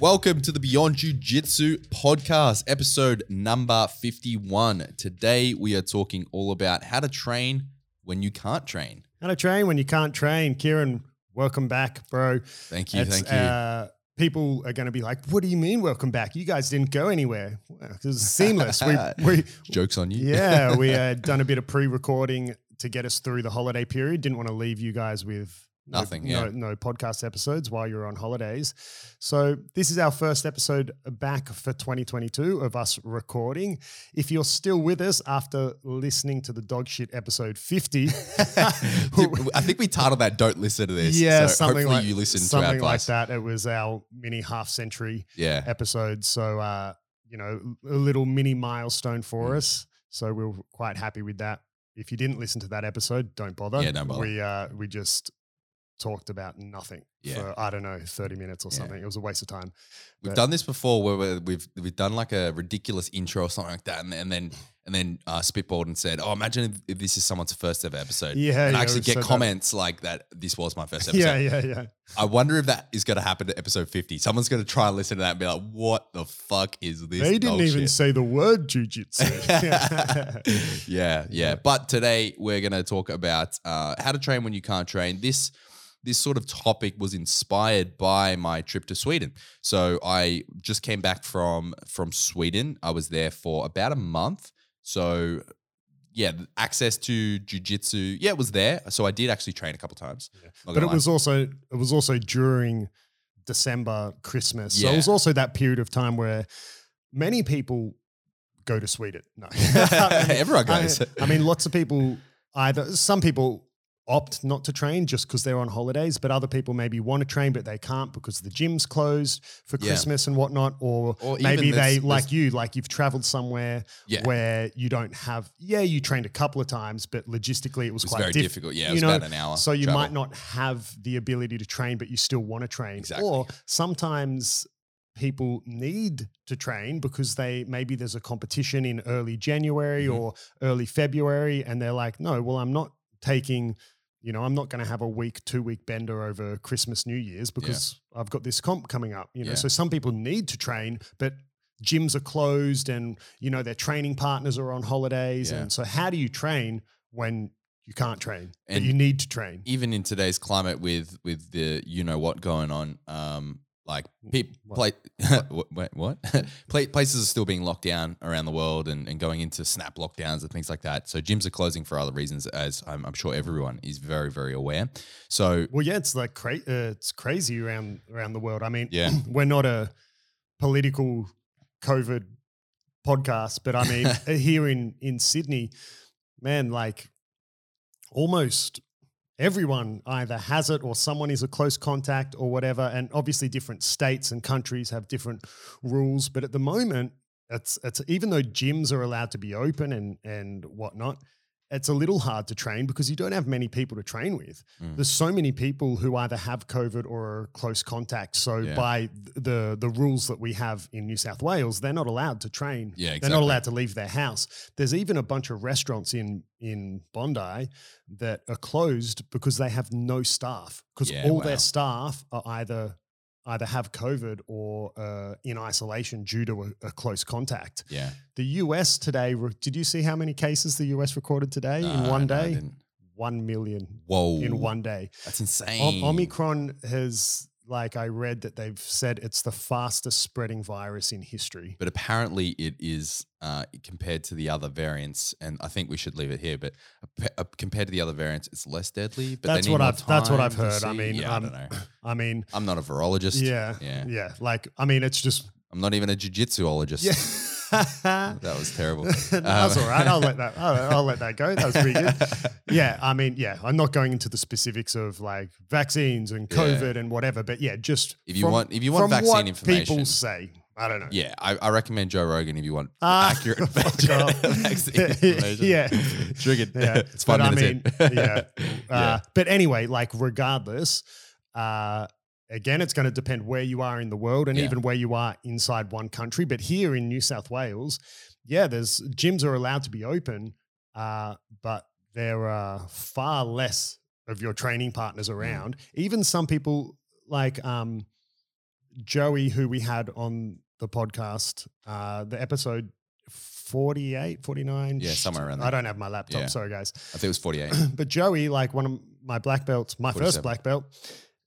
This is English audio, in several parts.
Welcome to the Beyond Jiu Jitsu podcast, episode number 51. Today we are talking all about how to train when you can't train. How to train when you can't train. Kieran, welcome back, bro. Thank you. It's, thank you. Uh, people are going to be like, "What do you mean, welcome back? You guys didn't go anywhere. It was seamless." we, we, Joke's on you. yeah, we had done a bit of pre-recording to get us through the holiday period. Didn't want to leave you guys with no, Nothing, yeah. no, no podcast episodes while you're on holidays. So this is our first episode back for 2022 of us recording. If you're still with us after listening to the dog shit episode 50, I think we titled that "Don't listen to this." yeah, so something hopefully like you listen to our something like that. It was our mini half century Yeah, episode. So, uh, you know, a little mini milestone for Mm. us. So we we're quite happy with that. If you didn't listen to that episode, don't bother. Yeah, don't bother. We uh, we just talked about nothing Yeah. for I don't know thirty minutes or Yeah. something. It was a waste of time. we've but- done this before, where we- we've we've done like a ridiculous intro or something like that, and, and then and then uh, spitballed and said, "Oh, imagine if, this is someone's first ever episode." Yeah, and yeah, actually we've get said that. comments like that. This was my first episode. Yeah, yeah, yeah. I wonder if that is going to happen to episode 50. Someone's going to try and listen to that and be like, what the fuck is this? They didn't even shit?" say the word jujitsu. yeah, yeah. But today we're going to talk about uh, how to train when you can't train. This this sort of topic was inspired by my trip to Sweden. So I just came back from from Sweden. I was there for about a month. So yeah, access to jujitsu, yeah, it was there. So I did actually train a couple times. Not but it lie. was also it was also during December, Christmas. So it was also that period of time where many people go to Sweden. No, Everyone I- goes. I, mean, lots of people either some people opt not to train just because they're on holidays, but other people maybe want to train but they can't because the gym's closed for Yeah. Christmas and whatnot, or, Or maybe they there's- like there's- you, like you've traveled somewhere Yeah. where you don't have. Yeah, you trained a couple of times, but logistically it was, It was quite very diff- difficult. Yeah, it you was know, about an hour. so you travel. might not have the ability to train, but you still want to train. Exactly. Or sometimes people need to train because they maybe there's a competition in early January Mhm. or early February, and they're like, no, well, I'm not taking. You know, I'm not going to have a week, two week bender over Christmas, New Year's because I've got this comp coming up. You know, Yeah. so some people need to train, but gyms are closed and, you know, their training partners are on holidays. Yeah. And so, how do you train when you can't train, but And you need to train? even in today's climate with with the you know what going on um like people What? play what? wait what Pla- places are still being locked down around the world and, and going into snap lockdowns and things like that so gyms are closing for other reasons as I'm, I'm sure everyone is very very aware so Well, yeah, it's like cra- uh, it's crazy around around the world. I mean, Yeah. we're not a political COVID podcast, but I mean, uh, here in in Sydney, man, like almost everyone either has it or someone is a close contact or whatever. And obviously, different states and countries have different rules. But at the moment, it's it's even though gyms are allowed to be open and and whatnot. It's a little hard to train because you don't have many people to train with. Mm. There's so many people who either have COVID or are close contact. So Yeah. by the the rules that we have in New South Wales, they're not allowed to train. Yeah, exactly. They're not allowed to leave their house. There's even a bunch of restaurants in in Bondi that are closed because they have no staff because Yeah, all wow. their staff are either either have COVID or uh, in isolation due to a, a close contact. yeah The US today, did you see how many cases the US recorded today in No, one no, I day? didn't. One million whoa in one day. that's O- insane Omicron has, like I read that they've said it's the fastest spreading virus in history. but apparently it is uh, compared to the other variants, and I think we should leave it here. But uh, compared to the other variants, it's less deadly. But That's what I've- that's what I've heard. I mean, yeah, um, I don't know. I mean, I'm not a virologist. yeah, yeah. yeah, Like, I mean, it's just I'm not even a jujitsuologist. yeah. That was terrible. That's Um, all right. I'll let that. I'll, I'll let that go. That was pretty good. Yeah, I mean, yeah. I'm not going into the specifics of like vaccines and Yeah. COVID and whatever, but yeah, just If you from- want- if you want vaccine information- people say. I don't know. Yeah, I, I recommend Joe Rogan if you want Ah, accurate vaccine information. Yeah. Triggered. Yeah, it's five but minutes I mean, yeah. Yeah. Uh, but anyway, like regardless, uh, again, it's going to depend where you are in the world and Yeah. even where you are inside one country. But here in New South Wales, yeah, there's gyms are allowed to be open, uh, but there are far less of your training partners Mm. around. Even some people like um Joey, who we had on the podcast, uh, the episode 48, 49. Yeah, somewhere around there. I don't have my laptop. Yeah. Sorry, guys. I think it was 48. but Joey, like one of my black belts, my 47. first black belt,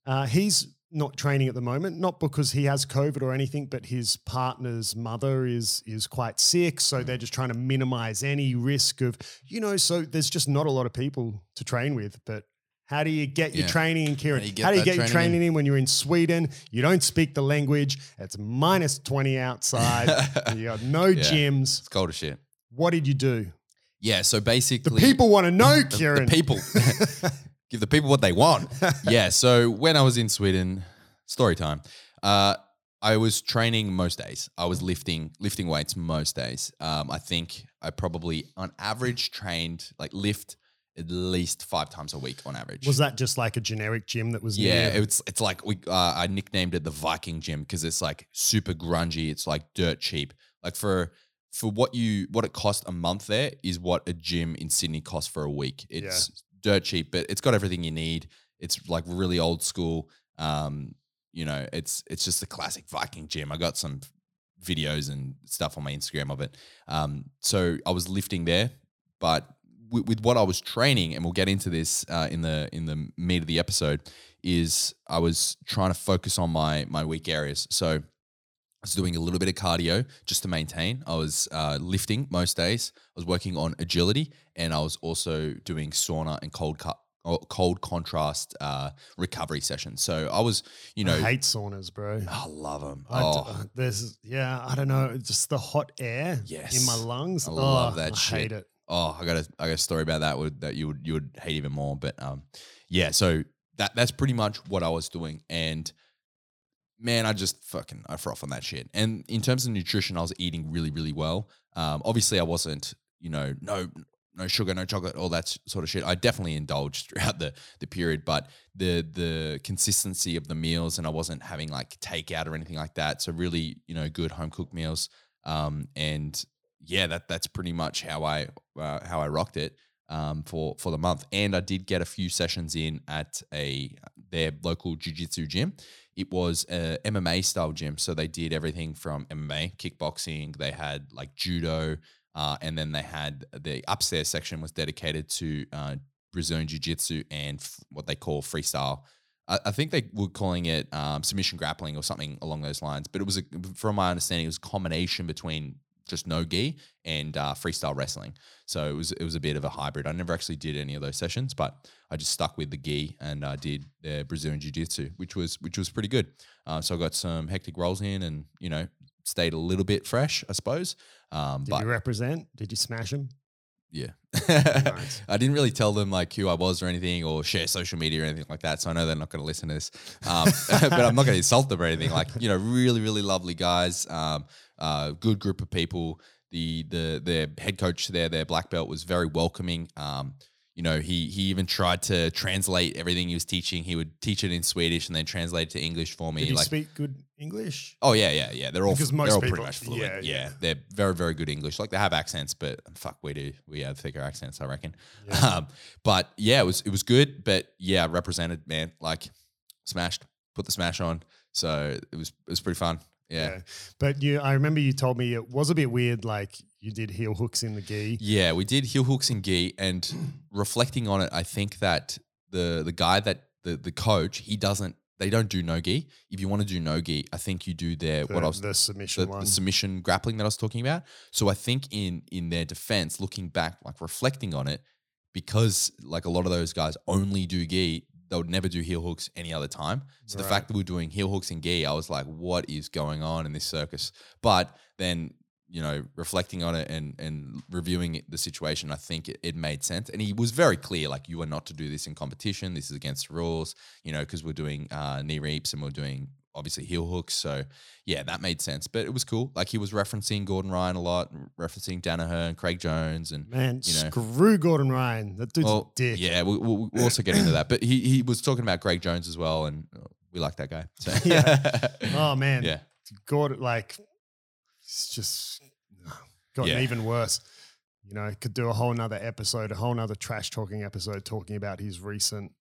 uh, he's not training at the moment, not because he has COVID or anything, but his partner's mother is is quite sick, so they're just trying to minimize any risk of, you know. So there's just not a lot of people to train with. But how do you get your training in, Kieran? How do you get How do you get your training in? in when you're in Sweden? You don't speak the language. It's minus twenty outside. you got no Yeah. gyms. it's cold as shit. What did you do? Yeah, so basically. The people want to know, Kieran. the people give the people what they want. yeah. So when I was in Sweden, story time. Uh, I was training most days. I was lifting lifting weights most days. Um, I think I probably on average trained like lift at least five times a week on average. Was that just like a generic gym that was Yeah, near? it's it's like we uh, I nicknamed it the Viking gym because it's like super grungy. It's like dirt cheap. Like for for what you what it cost a month there is what a gym in Sydney costs for a week. It's dirt cheap, but it's got everything you need. It's like really old school. Um, you know, it's it's just a classic Viking gym. I got some videos and stuff on my Instagram of it. Um, so I was lifting there, but with, with what I was training, and we'll get into this uh, in the in the meat of the episode, is I was trying to focus on my my weak areas. So I was doing a little bit of cardio just to maintain. I was uh, lifting most days. I was working on agility, and I was also doing sauna and cold cut. or Cold contrast uh, recovery sessions. So I was, you know, I hate saunas, bro. I love them. I d- Oh, uh, there's yeah, I don't know, just the hot air yes. in my lungs. I love Oh, that I shit. hate it. Oh, I got a I got a story about that would that you would you would hate even more. But um, yeah. So that that's pretty much what I was doing, and man, I just fucking I froth on that shit. And in terms of nutrition, I was eating really really well. Um, obviously, I wasn't you know no no sugar, no chocolate, all that sort of shit. I definitely indulged throughout the the period, but the the consistency of the meals, and I wasn't having like takeout or anything like that. So really, you know, good home cooked meals. Um, and yeah, that that's pretty much how I uh, how I rocked it um, for for the month. And I did get a few sessions in at a their local jiu-jitsu gym. It was a MMA style gym, so they did everything from MMA, kickboxing. They had like judo, uh, and then they had the upstairs section was dedicated to uh, Brazilian jiu-jitsu and f- what they call freestyle. I, I think they were calling it um, submission grappling or something along those lines. But it was, a, from my understanding, it was a combination between just no gi and uh, freestyle wrestling. So it was it was a bit of a hybrid. I never actually did any of those sessions, but I just stuck with the gi and I did the Brazilian jiu jitsu, which was which was pretty good. Uh, so I got some hectic rolls in, and you know stayed a little bit fresh, I suppose. Um, Did but you represent? Did you smash him? yeah. Nice. I didn't really tell them like who I was or anything or share social media or anything like that. So I know they're not going to listen to this. Um, but I'm not going to insult them or anything. Like, you know, really, really lovely guys, um, uh, good group of people. The, the, their head coach there, their black belt was very welcoming. Um, you know, he he even tried to translate everything he was teaching. He would teach it in Swedish and then translate it to English for me. Did he like, speak good English? Oh yeah, yeah, yeah. They're all Because they're most all pretty much fluent. yeah, Yeah, yeah. they're very very good English. Like they have accents, but fuck, we do we have thicker accents, I reckon. Yeah. Um, but yeah, it was it was good. But yeah, represented man, like smashed, put the smash on. So it was it was pretty fun. Yeah. But you, I remember you told me it was a bit weird. Like you did heel hooks in the gi. Yeah, we did heel hooks in gi, and reflecting on it, I think that the the guy that the the coach he doesn't they don't do no gi. If you want to do no gi, I think you do their The, what I was the submission the, one. the submission grappling that I was talking about. So I think in in their defense, looking back, like reflecting on it, because like a lot of those guys only do gi, they would never do heel hooks any other time. So the fact that we're doing heel hooks and gi, I was like, what is going on in this circus? But then you know, reflecting on it and and reviewing it, the situation, I think it, it made sense. And he was very clear, like you are not to do this in competition. This is against the rules, you know, because we're doing uh, knee reaps and we're doing obviously heel hooks. So yeah, that made sense. But it was cool. Like he was referencing Gordon Ryan a lot, referencing Danaher and Craig Jones and Man, you know. screw Gordon Ryan. That dude's well, a dick. yeah, we, we, we'll also get into that. But he he was talking about Craig Jones as well, and uh, we like that guy. So Yeah. Oh man, yeah, Gordon, like, it's just gotten Yeah. even worse. You know, could do a whole nother episode, a whole nother trash talking episode talking about his recent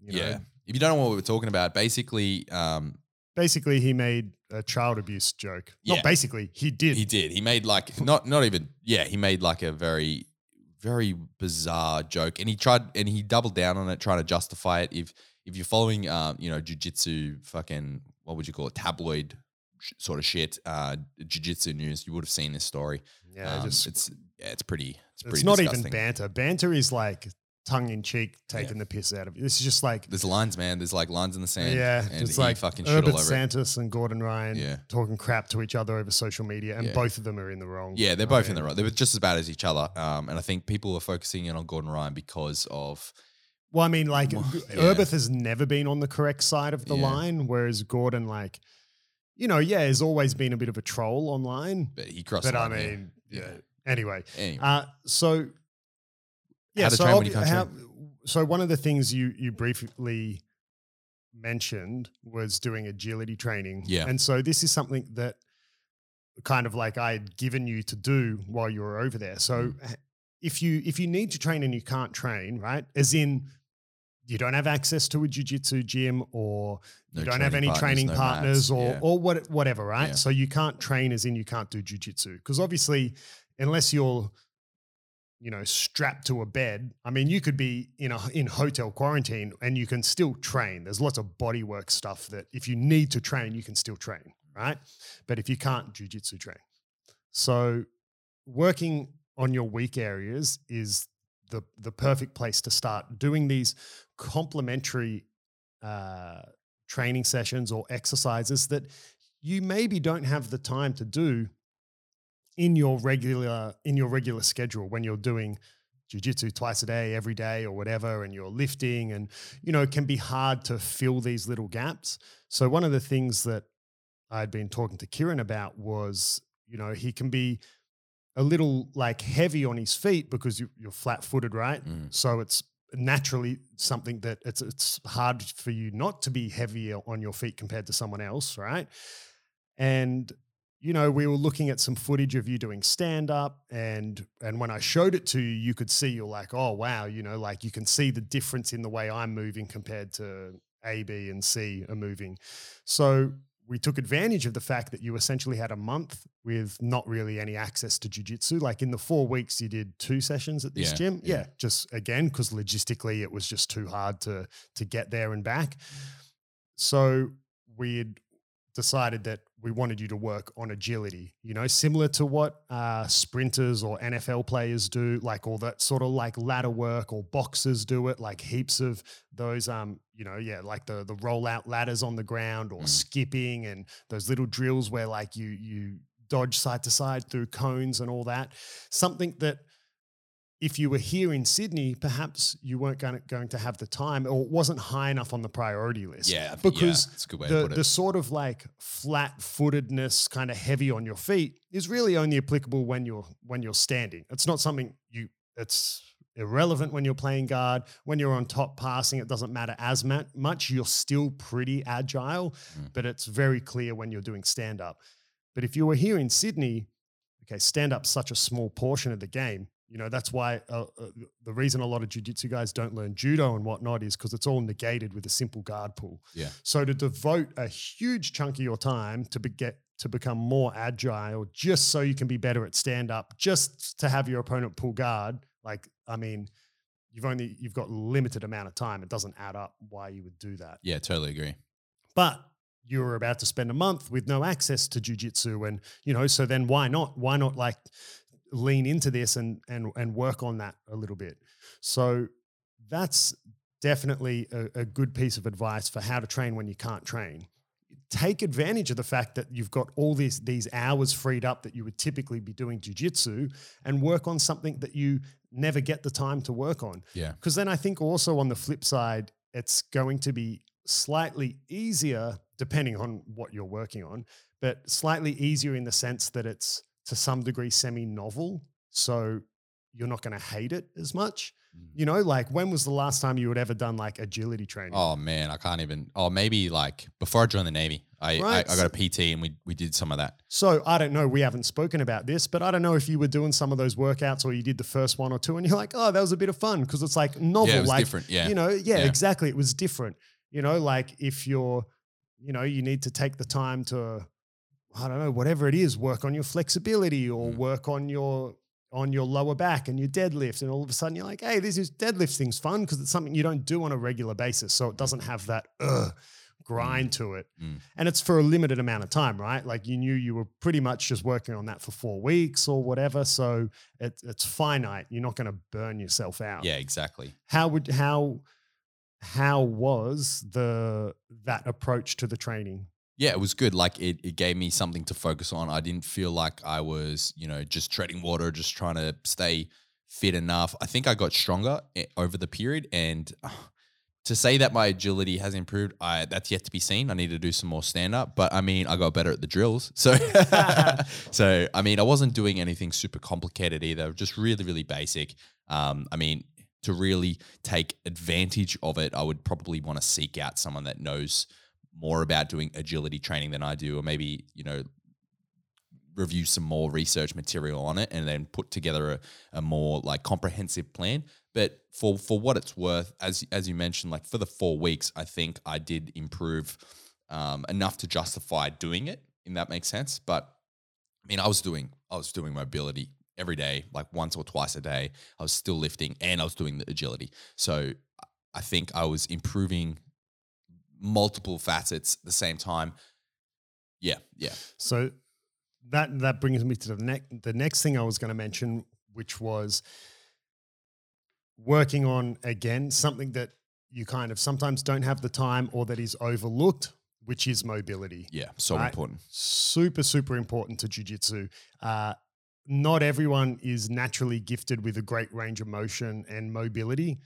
You know? yeah. If you don't know what we were talking about, basically, um, Basically, he made a child abuse joke. Yeah. Not basically, he did. he did. He made like not not even yeah. He made like a very very bizarre joke, and he tried and he doubled down on it, trying to justify it. If if you're following, um, you know, jujitsu, fucking what would you call it, tabloid sh- sort of shit, uh, jujitsu news, you would have seen this story. yeah, Um, just it's yeah, it's pretty. It's, it's pretty not disgusting. even banter. Banter is like tongue in cheek, taking the piss out of it. This is just like There's lines, man. There's like lines in the sand. yeah, and he like fucking shit Erberth all over it. Santos and Gordon Ryan Yeah. talking crap to each other over social media, and Yeah. both of them are in the wrong. Yeah, they're I both in the mean, right. They're just as bad as each other. Um, and I think people are focusing in on Gordon Ryan because of Well, I mean, like Well, yeah. Erberth has never been on the correct side of the Yeah. line, whereas Gordon, like, you know, yeah, has always been a bit of a troll online. but he crossed. But the I line here. mean, Yeah. yeah. Anyway, Anyway, uh, so yeah, so train when you can't how- so one of the things you you briefly mentioned was doing agility training. Yeah. and so this is something that kind of like I had given you to do while you were over there. So Mm. if you if you need to train and you can't train, right? As in you don't have access to a jiu-jitsu gym or No you don't have any training partners, training no partners mats, or yeah. or what whatever, right? Yeah. So you can't train as in you can't do jiu-jitsu because obviously unless you're you know strapped to a bed, I mean you could be in a in hotel quarantine and you can still train. There's lots of bodywork stuff that if you need to train, you can still train, right? But if you can't jiu-jitsu train. So working on your weak areas is the the perfect place to start doing these complementary uh, training sessions or exercises that you maybe don't have the time to do in your regular in your regular schedule when you're doing jiu-jitsu twice a day every day or whatever and you're lifting and you know it can be hard to fill these little gaps so one of the things that i'd been talking to kieran about was you know he can be a little like heavy on his feet because you, you're flat-footed right Mm. so it's naturally something that it's it's hard for you not to be heavier on your feet compared to someone else, right? And you know, we were looking at some footage of you doing stand up and and when I showed it to you, you could see you're like, "Oh, wow, you know, like you can see the difference in the way I'm moving compared to A, B and C are moving." So, we took advantage of the fact that you essentially had a month with not really any access to jujitsu. Like in the four weeks, you did two sessions at this Yeah, gym. yeah. Yeah, just again because logistically it was just too hard to to get there and back. So we had decided that we wanted you to work on agility. You know, similar to what uh, sprinters or NFL players do, like all that sort of like ladder work, or boxers do it. Like heaps of those, um, you know, yeah, like the the rollout ladders on the ground, or Mm. skipping, and those little drills where like you you dodge side to side through cones and all that. Something that if you were here in Sydney, perhaps you weren't going to, going to have the time or it wasn't high enough on the priority list. yeah, yeah, because that's a good way to the, the sort of like flat footedness, kind of heavy on your feet, is really only applicable when you're when you're standing. It's not something you. It's irrelevant when you're playing guard. When you're on top passing, it doesn't matter as much. You're still pretty agile, Mm. but it's very clear when you're doing stand up. But if you were here in Sydney, okay, stand up such a small portion of the game. You know, that's why uh, uh, the reason a lot of jujitsu guys don't learn judo and whatnot is because it's all negated with a simple guard pull. Yeah. So to devote a huge chunk of your time to be, get to become more agile, just so you can be better at stand up, just to have your opponent pull guard, like I mean, you've only you've got limited amount of time. It doesn't add up why you would do that. yeah, totally agree. But you were about to spend a month with no access to jujitsu, and you know, so then why not? Why not like lean into this and and and work on that a little bit? So that's definitely a, a good piece of advice for how to train when you can't train. Take advantage of the fact that you've got all these these hours freed up that you would typically be doing jujitsu, and work on something that you never get the time to work on. Yeah. Because then I think also on the flip side, it's going to be slightly easier, depending on what you're working on, but slightly easier in the sense that it's to some degree semi novel. So you're not going to hate it as much. Mm. You know, like when was the last time you had ever done like agility training? Oh man, I can't even. Oh, maybe like before I joined the Navy, I, Right. I, I got a PT and we we did some of that. So I don't know. We haven't spoken about this, but I don't know if you were doing some of those workouts or you did the first one or two, and you're like, "Oh, that was a bit of fun," because it's like novel, Yeah, it like different. Yeah, you know, yeah, Yeah. exactly. It was different. You know, like if you're, you know, you need to take the time to, I don't know, whatever it is, work on your flexibility or Mm. work on your on your lower back and your deadlift, and all of a sudden you're like, hey, this is deadlift thing's fun because it's something you don't do on a regular basis, so it doesn't have that ugh, grind to it, Mm. and it's for a limited amount of time, right? Like you knew you were pretty much just working on that for four weeks or whatever, so it, it's finite. You're not going to burn yourself out yeah, exactly. how would how how was the that approach to the training Yeah, it was good. Like it, it gave me something to focus on. I didn't feel like I was, you know, just treading water, just trying to stay fit enough. I think I got stronger over the period, and uh, to say that my agility has improved, I that's yet to be seen. I need to do some more stand up, but I mean, I got better at the drills. So, so I mean, I wasn't doing anything super complicated either. Just really, really basic. Um, I mean, to really take advantage of it, I would probably want to seek out someone that knows more about doing agility training than I do, or maybe you know review some more research material on it and then put together a, a more like comprehensive plan. But for for what it's worth, as as you mentioned, like for the four weeks, I think I did improve um, enough to justify doing it. In that makes sense. But I mean, I was doing I was doing mobility every day, like once or twice a day. I was still lifting and I was doing the agility. So I think I was improving multiple facets at the same time. Yeah, yeah. so that that brings me to the next the next thing i was going to mention which was working on again something that you kind of sometimes don't have the time or that is overlooked which is mobility Yeah, so Right. important. super super important to jiu-jitsu uh, not everyone is naturally gifted with a great range of motion and mobility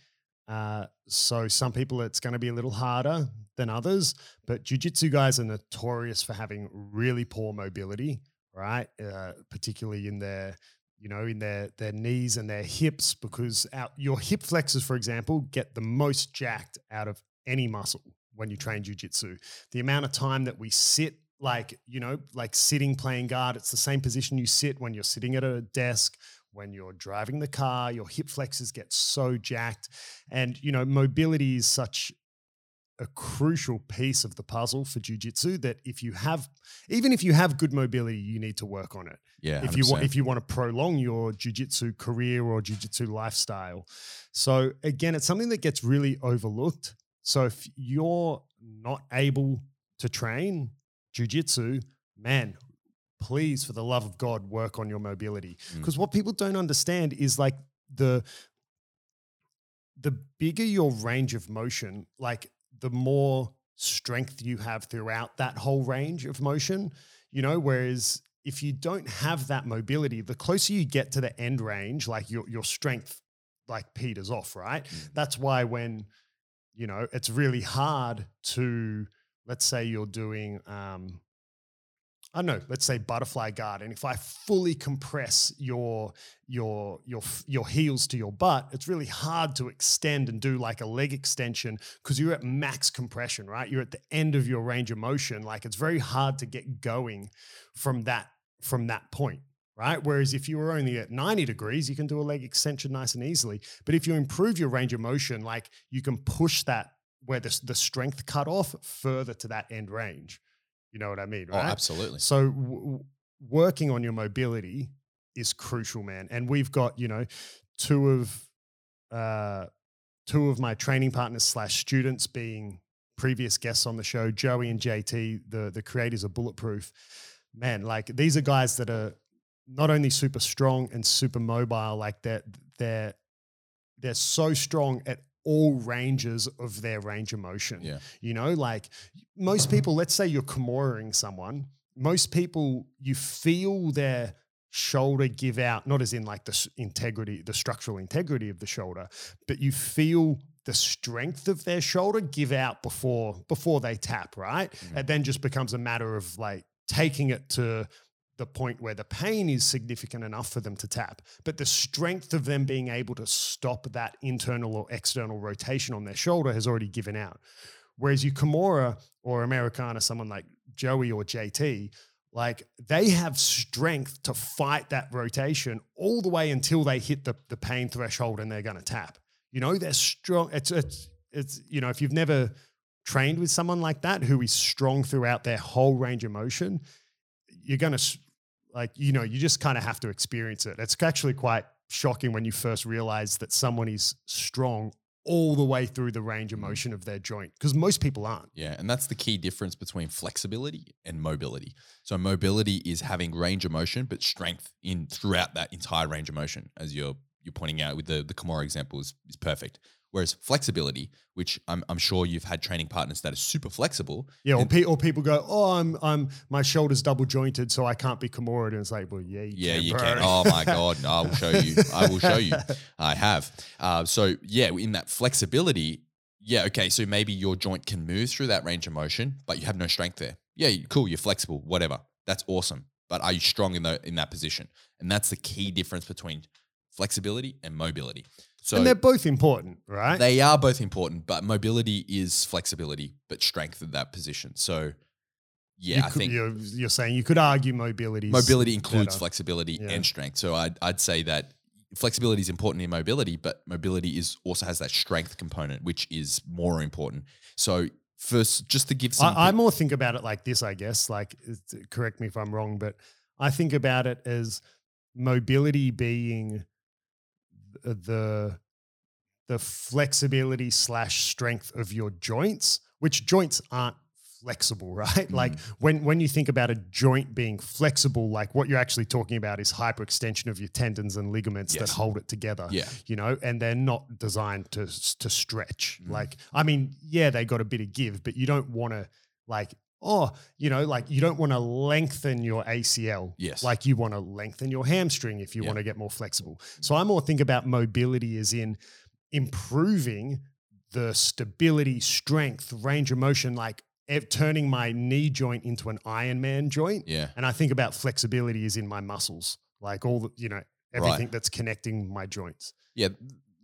uh, so some people it's going to be a little harder than others but jiu-jitsu guys are notorious for having really poor mobility right? Uh, particularly in their you know in their their knees and their hips because out, your hip flexors for example get the most jacked out of any muscle when you train jiu-jitsu. The amount of time that we sit like you know like sitting playing guard it's the same position you sit when you're sitting at a desk when you're driving the car your hip flexors get so jacked. And you know mobility is such a crucial piece of the puzzle for jiu-jitsu that if you have even if you have good mobility you need to work on it. Yeah, if you want if you want to prolong your jiu-jitsu career or jiu-jitsu lifestyle. So again it's something that gets really overlooked. So if you're not able to train jiu-jitsu man please for the love of god work on your mobility. Mm. because what people don't understand is like the the bigger your range of motion like the more strength you have throughout that whole range of motion you know whereas if you don't have that mobility the closer you get to the end range like your your strength like peters off right Mm. that's why when you know it's really hard to let's say you're doing um I don't know, let's say butterfly guard. And if I fully compress your your your your heels to your butt, it's really hard to extend and do like a leg extension because you're at max compression, right? You're at the end of your range of motion. Like it's very hard to get going from that from that point. Right. Whereas if you were only at 90 degrees, you can do a leg extension nice and easily. But if you improve your range of motion, like you can push that where the, the strength cut off further to that end range. You know what I mean? Oh, Right. absolutely. So w- working on your mobility is crucial, man. And we've got you know two of uh, two of my training partners slash students being previous guests on the show, Joey and JT, the the creators of Bulletproof. Man, like these are guys that are not only super strong and super mobile, like they're they're they're so strong at all ranges of their range of motion. Yeah. You know, like most people, let's say you're Kimuring someone, most people, you feel their shoulder give out, not as in like the integrity, the structural integrity of the shoulder, but you feel the strength of their shoulder give out before before they tap, right? Mhm. It then just becomes a matter of like taking it to the point where the pain is significant enough for them to tap, but the strength of them being able to stop that internal or external rotation on their shoulder has already given out. Whereas you Kimura or Americana, someone like Joey or JT, like they have strength to fight that rotation all the way until they hit the, the pain threshold and they're going to tap. You know, they're strong. It's, it's, it's, you know, if you've never trained with someone like that who is strong throughout their whole range of motion, you're going to like you know you just kind of have to experience it it's actually quite shocking when you first realize that someone is strong all the way through the range of Mm. motion of their joint because most people aren't Yeah, and that's the key difference between flexibility and mobility. So mobility is having range of motion, but strength in throughout that entire range of motion, as you're you're pointing out with the the Kimura example is, is perfect. Whereas flexibility, which I'm, I'm sure you've had training partners that are super flexible. yeah or, And- pe- or people go oh i'm i'm my shoulder's double jointed so i can't be Kimura and it's like well yeah you Yeah, can, you bro. can. Oh my god, I will show you. I will show you. I have. Uh, so yeah, in that flexibility, yeah, okay. So maybe your joint can move through that range of motion, but you have no strength there. Yeah, cool. You're flexible. Whatever. That's awesome. But are you strong in the in that position? And that's the key difference between flexibility and mobility. So and they're both important right they are both important, but mobility is flexibility, but strength in that position. So yeah, You I could- think you're, you're saying you could argue mobility mobility includes better. flexibility Yeah. and strength. So I'd, I'd say that flexibility is important in mobility, but mobility is also has that strength component, which is more important. So first, just to give some, I, I more think about it like this, I guess. Like, correct me if I'm wrong, but I think about it as mobility being the the flexibility slash strength of your joints, which joints aren't flexible, right? Like when when you think about a joint being flexible, like what you're actually talking about is hyperextension of your tendons and ligaments Yes. that hold it together yeah, you know, and they're not designed to to stretch. Mm. Like, I mean, yeah, they got a bit of give, but you don't want to like, oh, you know, like you don't want to lengthen your ACL. Yes. Like you want to lengthen your hamstring if you Yeah. want to get more flexible. So I more think about mobility as in improving the stability, strength, range of motion, like turning my knee joint into an Ironman joint. yeah, And I think about flexibility as in my muscles, like all the, you know, everything that's connecting my joints. yeah,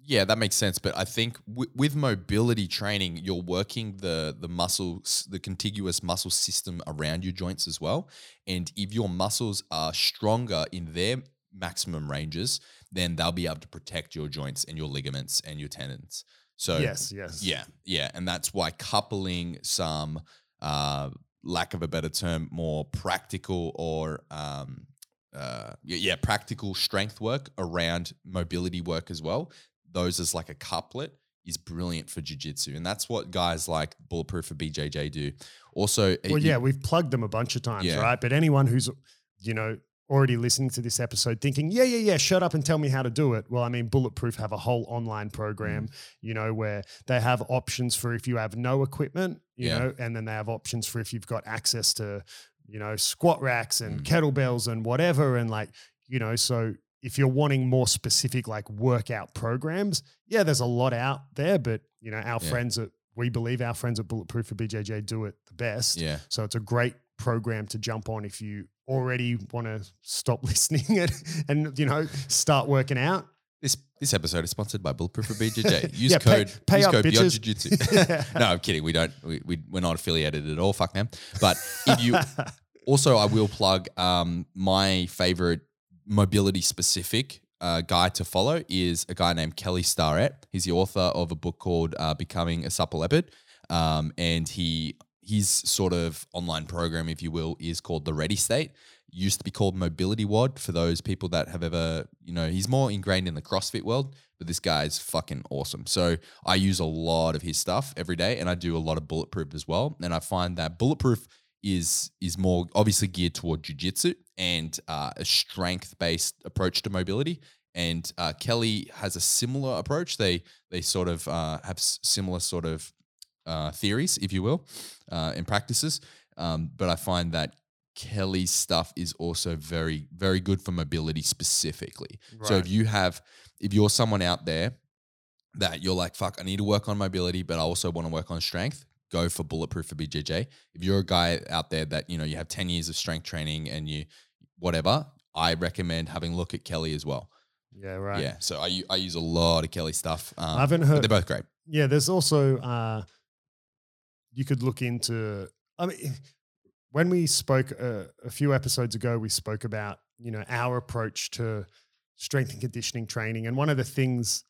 yeah. That makes sense. But I think w- with mobility training, you're working the the muscles, the contiguous muscle system around your joints as well. And if your muscles are stronger in their maximum ranges, then they'll be able to protect your joints and your ligaments and your tendons. So yes, yes. Yeah, yeah, and that's why coupling some, uh, lack of a better term, more practical or um, uh, yeah, yeah, practical strength work around mobility work as well. Those as like a couplet is brilliant for jujitsu, and that's what guys like Bulletproof for BJJ do. Also, uh, Well, you- yeah, we've plugged them a bunch of times, Yeah. right? But anyone who's, you know, already listening to this episode thinking, yeah, yeah, yeah, shut up and tell me how to do it. Well, I mean, Bulletproof have a whole online program, Mm. you know, where they have options for if you have no equipment, you Yeah. know, and then they have options for if you've got access to, you know, squat racks and Mm. kettlebells and whatever. And like, you know, so if you're wanting more specific like workout programs, yeah, there's a lot out there, but you know, our Yeah. friends at we believe our friends at Bulletproof for BJJ do it the best. yeah, So it's a great program to jump on if you already want to stop listening and, and you know start working out. This this episode is sponsored by Bulletproof for BJJ. Use Yeah, code pay use up, code Beyond bitches. Jiu-Jitsu. no, I'm kidding. We don't. We, we we're not affiliated at all. Fuck them. But if you also, I will plug um, my favorite mobility specific uh, guy to follow is a guy named Kelly Starrett. He's the author of a book called uh, Becoming a Supple Leopard, um, and he his sort of online program, if you will, is called the Ready State. Used to be called Mobility WOD for those people that have ever, you know, he's more ingrained in the CrossFit world, but this guy is fucking awesome. So I use a lot of his stuff every day, and I do a lot of bulletproof as well. And I find that bulletproof is is more obviously geared toward jujitsu and uh, a strength based approach to mobility. And uh, Kelly has a similar approach. They they sort of uh, have similar sort of uh, theories, if you will, uh, and practices. Um, but I find that Kelly's stuff is also very very good for mobility specifically. So if you have if you're someone out there that you're like, fuck, I need to work on mobility, but I also want to work on strength, go for bulletproof for BJJ. If you're a guy out there that, you know, you have 10 years of strength training and you whatever, I recommend having a look at Kelly as well. Yeah, right. Yeah. So I, I use a lot of Kelly stuff. Um, I haven't heard. They're both great. Yeah, there's also uh, you could look into. I mean, when we spoke uh, a few episodes ago, we spoke about you know our approach to strength and conditioning training, and one of the things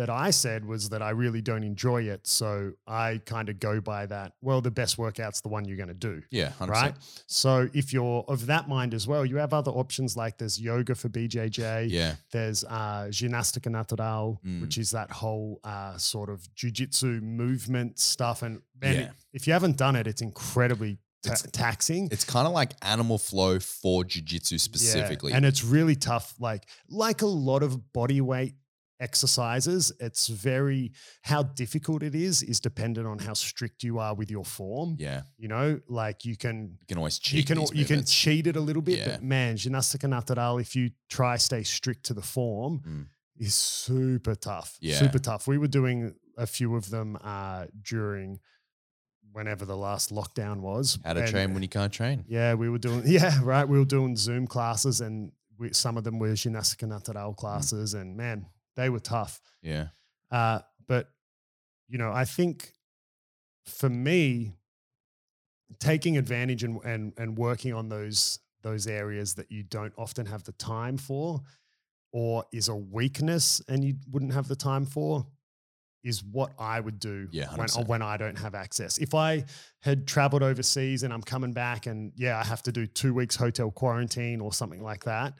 that I said was that I really don't enjoy it, so I kind of go by that. Well, the best workout's the one you're going to do. Yeah. 100%. Right. So if you're of that mind as well, you have other options like there's yoga for BJJ. Yeah. There's uh, Ginástica Natural, Mm. which is that whole uh, sort of jujitsu movement stuff. And man, Yeah. if you haven't done it, it's incredibly ta- It's- taxing. It's kind of like animal flow for jujitsu Yeah, specifically. and it's really tough. Like like a lot of body weight exercises, it's very how difficult it is is dependent on how strict you are with your form. yeah. You know, like you can You can always cheat. you can you can cheat it a little bit, Yeah. but man, Ginástica Natural, if you try stay strict to the form, Mm. is super tough. Yeah. Super tough. We were doing a few of them uh, during whenever the last lockdown was. How to and- train when you can't train. Yeah, we were doing yeah, right. We were doing Zoom classes and we, some of them were Ginástica Natural classes, and man, they were tough. Yeah. Uh, but you know, I think for me, taking advantage and and and working on those those areas that you don't often have the time for, or is a weakness and you wouldn't have the time for, is what I would do Yeah, when when I don't have access. If I had traveled overseas and I'm coming back and yeah, I have to do two weeks hotel quarantine or something like that.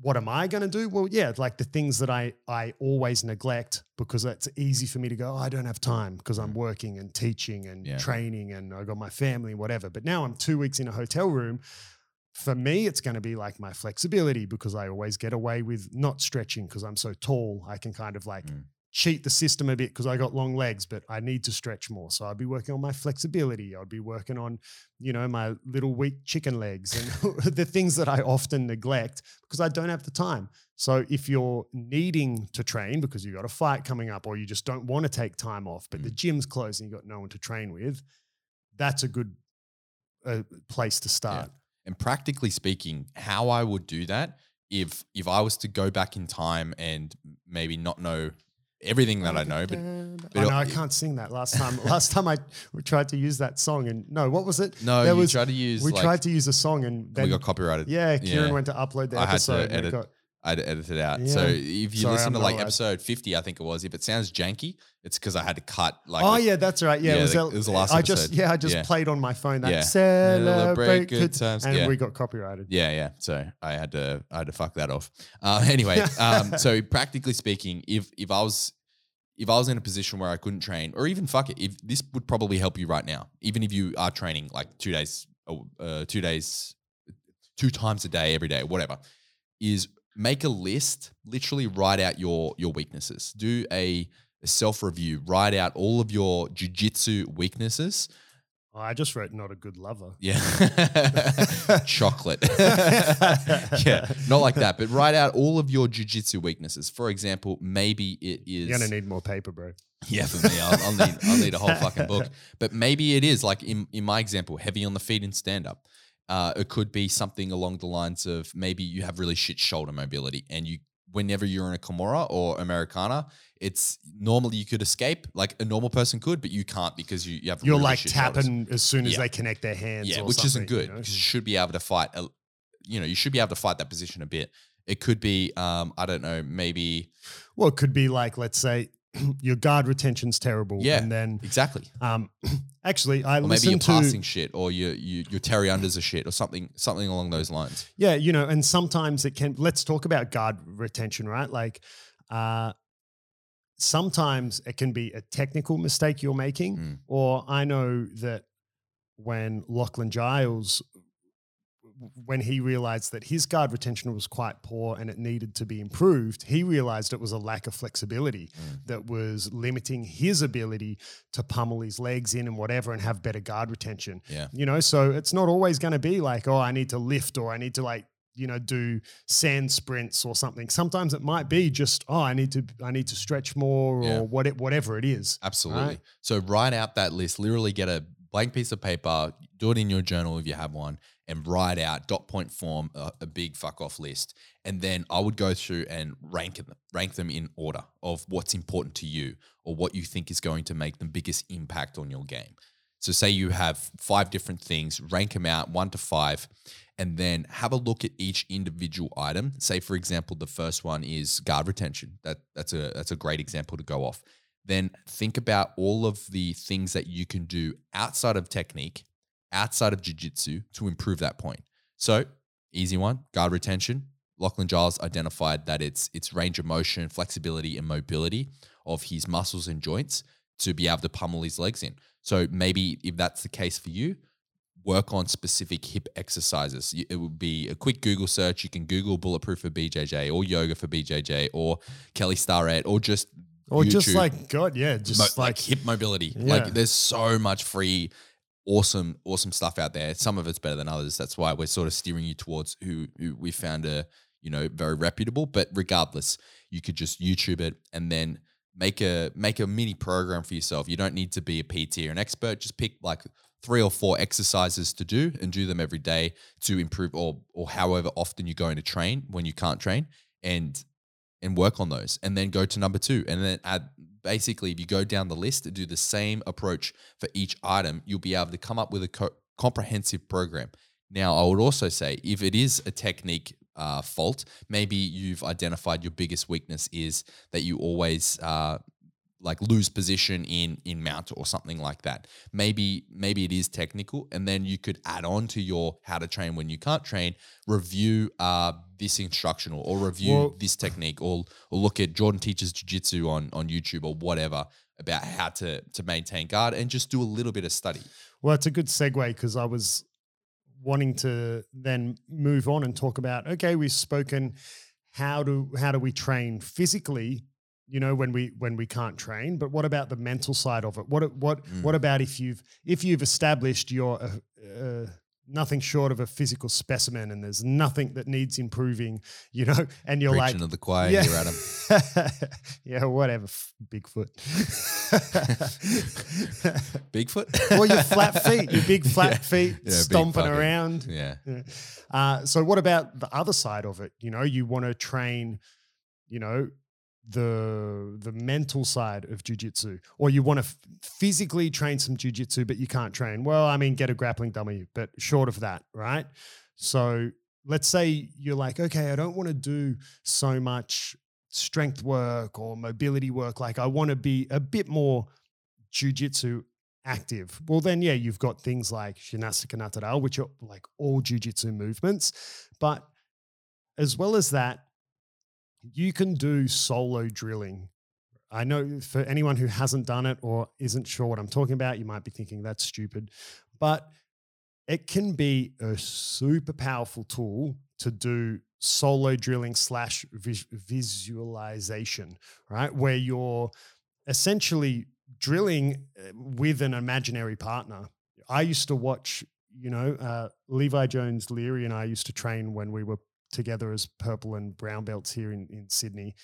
What am I going to do? Well, yeah, like the things that I I always neglect because it's easy for me to go. Oh, I don't have time because I'm working and teaching and Yeah. training and I got my family, whatever. But now I'm two weeks in a hotel room. For me, it's going to be like my flexibility because I always get away with not stretching because I'm so tall. I can kind of like Mm. Cheat the system a bit because I got long legs, but I need to stretch more. So I'd be working on my flexibility. I'd be working on, you know, my little weak chicken legs and the things that I often neglect because I don't have the time. So if you're needing to train because you've got a fight coming up or you just don't want to take time off, but the gym's closed and you've got no one to train with, that's a good uh, place to start. And practically speaking, how I would do that if if I was to go back in time and maybe not know everything that I know, but but I know it'll- I can't sing that. Last time, last time I tried to use that song, and no, what was it? no, There you was- try to use we like, tried to use a song, and and then we got copyrighted. yeah, Kieran Yeah. went to upload the I had to episode. and it edit got- I had to edit it out. So if you Sorry, listen I'm to like allowed. episode 50, I think it was, if it sounds janky, it's because I had to cut like oh yeah, that's right. Yeah, Yeah, it, was, the- it was the last I just episode. yeah, I just Yeah. played on my phone that Yeah. celebrate good times. and Yeah. we got copyrighted. Yeah, yeah. So I had to I had to fuck that off. Uh, anyway, um, so practically speaking, if if I was if I was in a position where I couldn't train, or even fuck it, if this would probably help you right now, even if you are training like two days, uh, two days, two times a day, every day, whatever, is make a list. Literally write out your your weaknesses. Do a, a self review. Write out all of your jujitsu weaknesses. Oh, I just wrote not a good lover. Yeah. Chocolate. yeah. Not like that, but write out all of your jujitsu weaknesses. For example, maybe it is. You're gonna need more paper, bro. yeah, for me, I'll, I'll need I'll need a whole fucking book. But maybe it is like in in my example, heavy on the feet in stand up. Uh, it could be something along the lines of maybe you have really shit shoulder mobility, and you whenever you're in a Kimura or Americana, it's normally you could escape like a normal person could, but you can't because you, you have You're really like shit shoulders. tapping as soon as Yeah. they connect their hands. Yeah, which isn't good you know? because you should be able to fight. A, you know, you should be able to fight that position a bit. It could be, um, I don't know, maybe Well, it could be like, let's say, your guard retention's terrible, Yeah. and then exactly, um, actually, I or maybe you're to passing shit, or you you your Terry unders are shit, or something something along those lines. Yeah, you know, and sometimes it can. Let's talk about guard retention, right? Like, uh, sometimes it can be a technical mistake you're making, Mm. or I know that when Lachlan Giles, when he realized that his guard retention was quite poor and it needed to be improved, he realized it was a lack of flexibility Mm. that was limiting his ability to pummel his legs in and whatever and have better guard retention Yeah, you know so it's not always going to be like oh i need to lift or i need to like you know do sand sprints or something sometimes it might be just oh i need to i need to stretch more Yeah. or what it, whatever it is absolutely. Right. So write out that list. Literally, get a blank piece of paper, do it in your journal if you have one, and write out dot point form a, a big fuck off list. And then I would go through and rank them, rank them in order of what's important to you or what you think is going to make the biggest impact on your game. So say you have five different things, rank them out one to five, and then have a look at each individual item. Say, for example, the first one is guard retention. That that's a that's a great example to go off. Then think about all of the things that you can do outside of technique, outside of jiu-jitsu to improve that point. So, easy one, guard retention. Lachlan Giles identified that it's it's range of motion, flexibility, and mobility of his muscles and joints to be able to pummel his legs in. So maybe if that's the case for you, work on specific hip exercises. It would be a quick Google search. You can Google bulletproof for BJJ or yoga for BJJ or Kelly Starrett or just or YouTube. just like God, yeah, just Mo- like, like hip mobility. Yeah. Like there's so much free, awesome, awesome stuff out there. Some of it's better than others. That's why we're sort of steering you towards who, who we found a you know very reputable. But regardless, you could just YouTube it and then make a make a mini program for yourself. You don't need to be a PT or an expert. Just pick like three or four exercises to do and do them every day to improve or or however often you're going to train when you can't train and and work on those and then go to number two and then add basically if you go down the list and do the same approach for each item you'll be able to come up with a co- comprehensive program. Now i would also say if it is a technique uh, fault maybe you've identified your biggest weakness is that you always uh, like lose position in in mount or something like that. Maybe maybe it is technical and then you could add on to your how to train when you can't train review uh this instructional or review Well- this technique or or look at jordan teaches jiu-jitsu on on youtube or whatever about how to to maintain guard and just do a little bit of study. Well, it's a good segue because I was wanting to then move on and talk about okay, we've spoken how do how do we train physically, you know, when we when we can't train, but what about the mental side of it? What what Mm. what about if you've if you've established you're uh, uh, nothing short of a physical specimen and there's nothing that needs improving, you know, and you're preaching like to the choir Yeah. here adam yeah, whatever, Bigfoot. bigfoot or your flat feet, your big flat Yeah. feet Yeah, stomping around. yeah Yeah. Uh, so what about the other side of it? You know, you want to train, you know, the the mental side of jujitsu, or you want to f- physically train some jujitsu, but you can't train. Well, I mean, get a grappling dummy, but short of that, right? So let's say you're like, okay, I don't want to do so much strength work or mobility work. Like, I want to be a bit more jujitsu active. Well, then, yeah, you've got things like Ginástica Natural, which are like all jujitsu movements. But as well as that, you can do solo drilling. I know for anyone who hasn't done it or isn't sure what I'm talking about, you might be thinking that's stupid, but it can be a super powerful tool to do solo drilling slash vis- visualization, right? Where you're essentially drilling uh, with an imaginary partner. I used to watch, you know, uh, Levi Jones Leary and I used to train when we were together as purple and brown belts here in, in Sydney.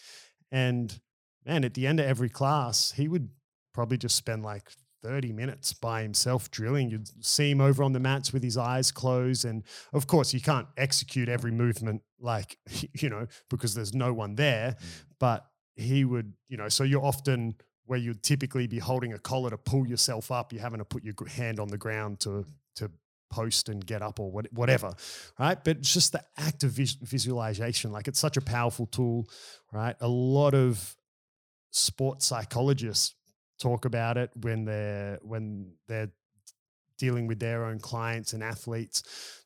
And man, at the end of every class, he would probably just spend like 30 minutes by himself drilling. You'd see him over on the mats with his eyes closed. And of course, you can't execute every movement like, you know, because there's no one there. Mm. But he would, you know, so you're often where you'd typically be holding a collar to pull yourself up, you're having to put your hand on the ground to, to, post and get up or what, whatever right? But it's just the act of vis- visualization like it's such a powerful tool right? A lot of sports psychologists talk about it when they're when they're dealing with their own clients and athletes.